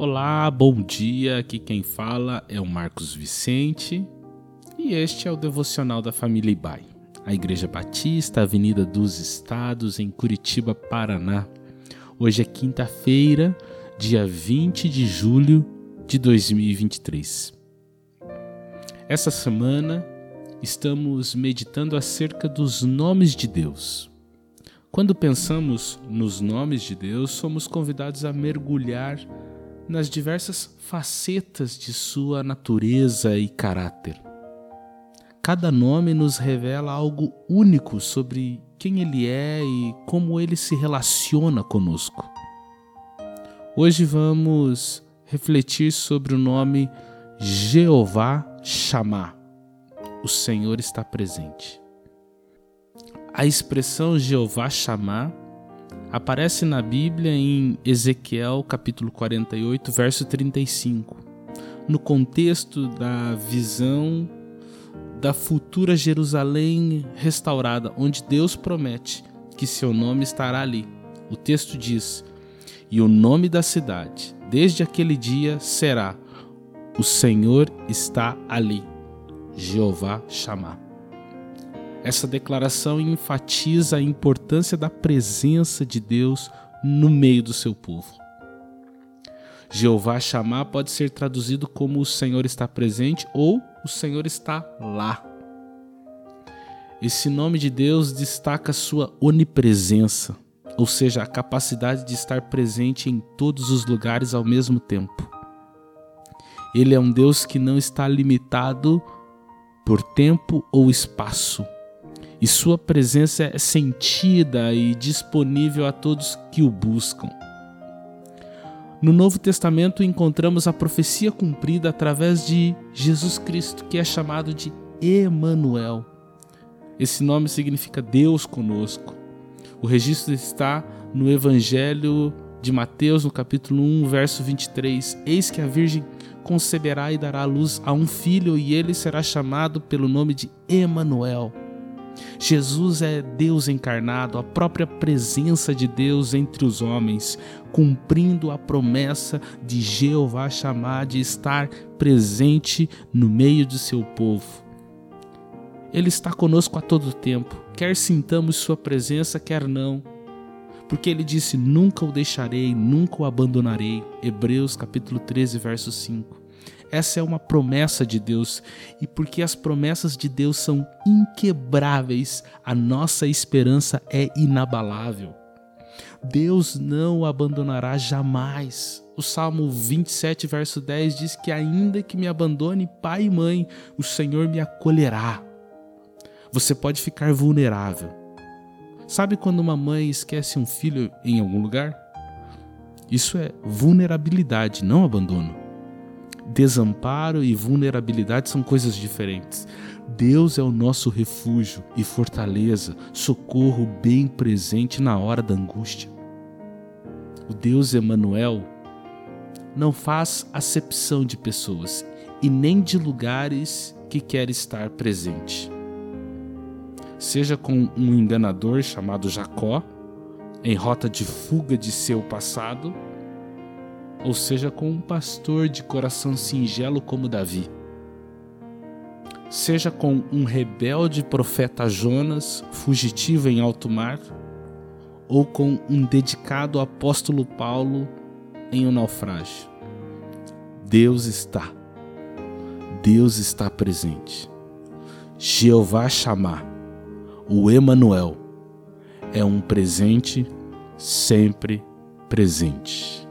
Olá, bom dia. Aqui quem fala é o Marcos Vicente e este é o devocional da família Ibai, a Igreja Batista, Avenida dos Estados, em Curitiba, Paraná. Hoje é quinta-feira, dia 20 de julho de 2023. Essa semana estamos meditando acerca dos nomes de Deus. Quando pensamos nos nomes de Deus, somos convidados a mergulhar nas diversas facetas de sua natureza e caráter. Cada nome nos revela algo único sobre quem ele é e como ele se relaciona conosco. Hoje vamos refletir sobre o nome Jeová Chamar. O Senhor está presente. A expressão Jeová Chamar aparece na Bíblia em Ezequiel capítulo 48, verso 35, no contexto da visão da futura Jerusalém restaurada, onde Deus promete que seu nome estará ali. O texto diz: E o nome da cidade, desde aquele dia, será: O Senhor está ali. Jeová chamar. Essa declaração enfatiza a importância da presença de Deus no meio do seu povo. Jeová chamar pode ser traduzido como o Senhor está presente ou o Senhor está lá. Esse nome de Deus destaca sua onipresença, ou seja, a capacidade de estar presente em todos os lugares ao mesmo tempo. Ele é um Deus que não está limitado por tempo ou espaço e sua presença é sentida e disponível a todos que o buscam. No Novo Testamento encontramos a profecia cumprida através de Jesus Cristo, que é chamado de Emanuel. Esse nome significa Deus conosco. O registro está no Evangelho de Mateus, no capítulo 1, verso 23. Eis que a Virgem conceberá e dará luz a um filho, e ele será chamado pelo nome de Emanuel Jesus é Deus encarnado, a própria presença de Deus entre os homens, cumprindo a promessa de Jeová chamar de estar presente no meio de seu povo. Ele está conosco a todo tempo, quer sintamos sua presença, quer não. Porque ele disse: Nunca o deixarei, nunca o abandonarei. Hebreus capítulo 13, verso 5. Essa é uma promessa de Deus, e porque as promessas de Deus são inquebráveis, a nossa esperança é inabalável. Deus não o abandonará jamais. O Salmo 27, verso 10 diz que, ainda que me abandone pai e mãe, o Senhor me acolherá. Você pode ficar vulnerável. Sabe quando uma mãe esquece um filho em algum lugar? Isso é vulnerabilidade, não abandono desamparo e vulnerabilidade são coisas diferentes. Deus é o nosso refúgio e fortaleza, socorro bem presente na hora da angústia. O Deus Emanuel não faz acepção de pessoas e nem de lugares que quer estar presente. Seja com um enganador chamado Jacó, em rota de fuga de seu passado, ou seja, com um pastor de coração singelo como Davi. Seja com um rebelde profeta Jonas, fugitivo em alto mar, ou com um dedicado apóstolo Paulo em um naufrágio. Deus está. Deus está presente. Jeová chamar, o Emanuel, é um presente sempre presente.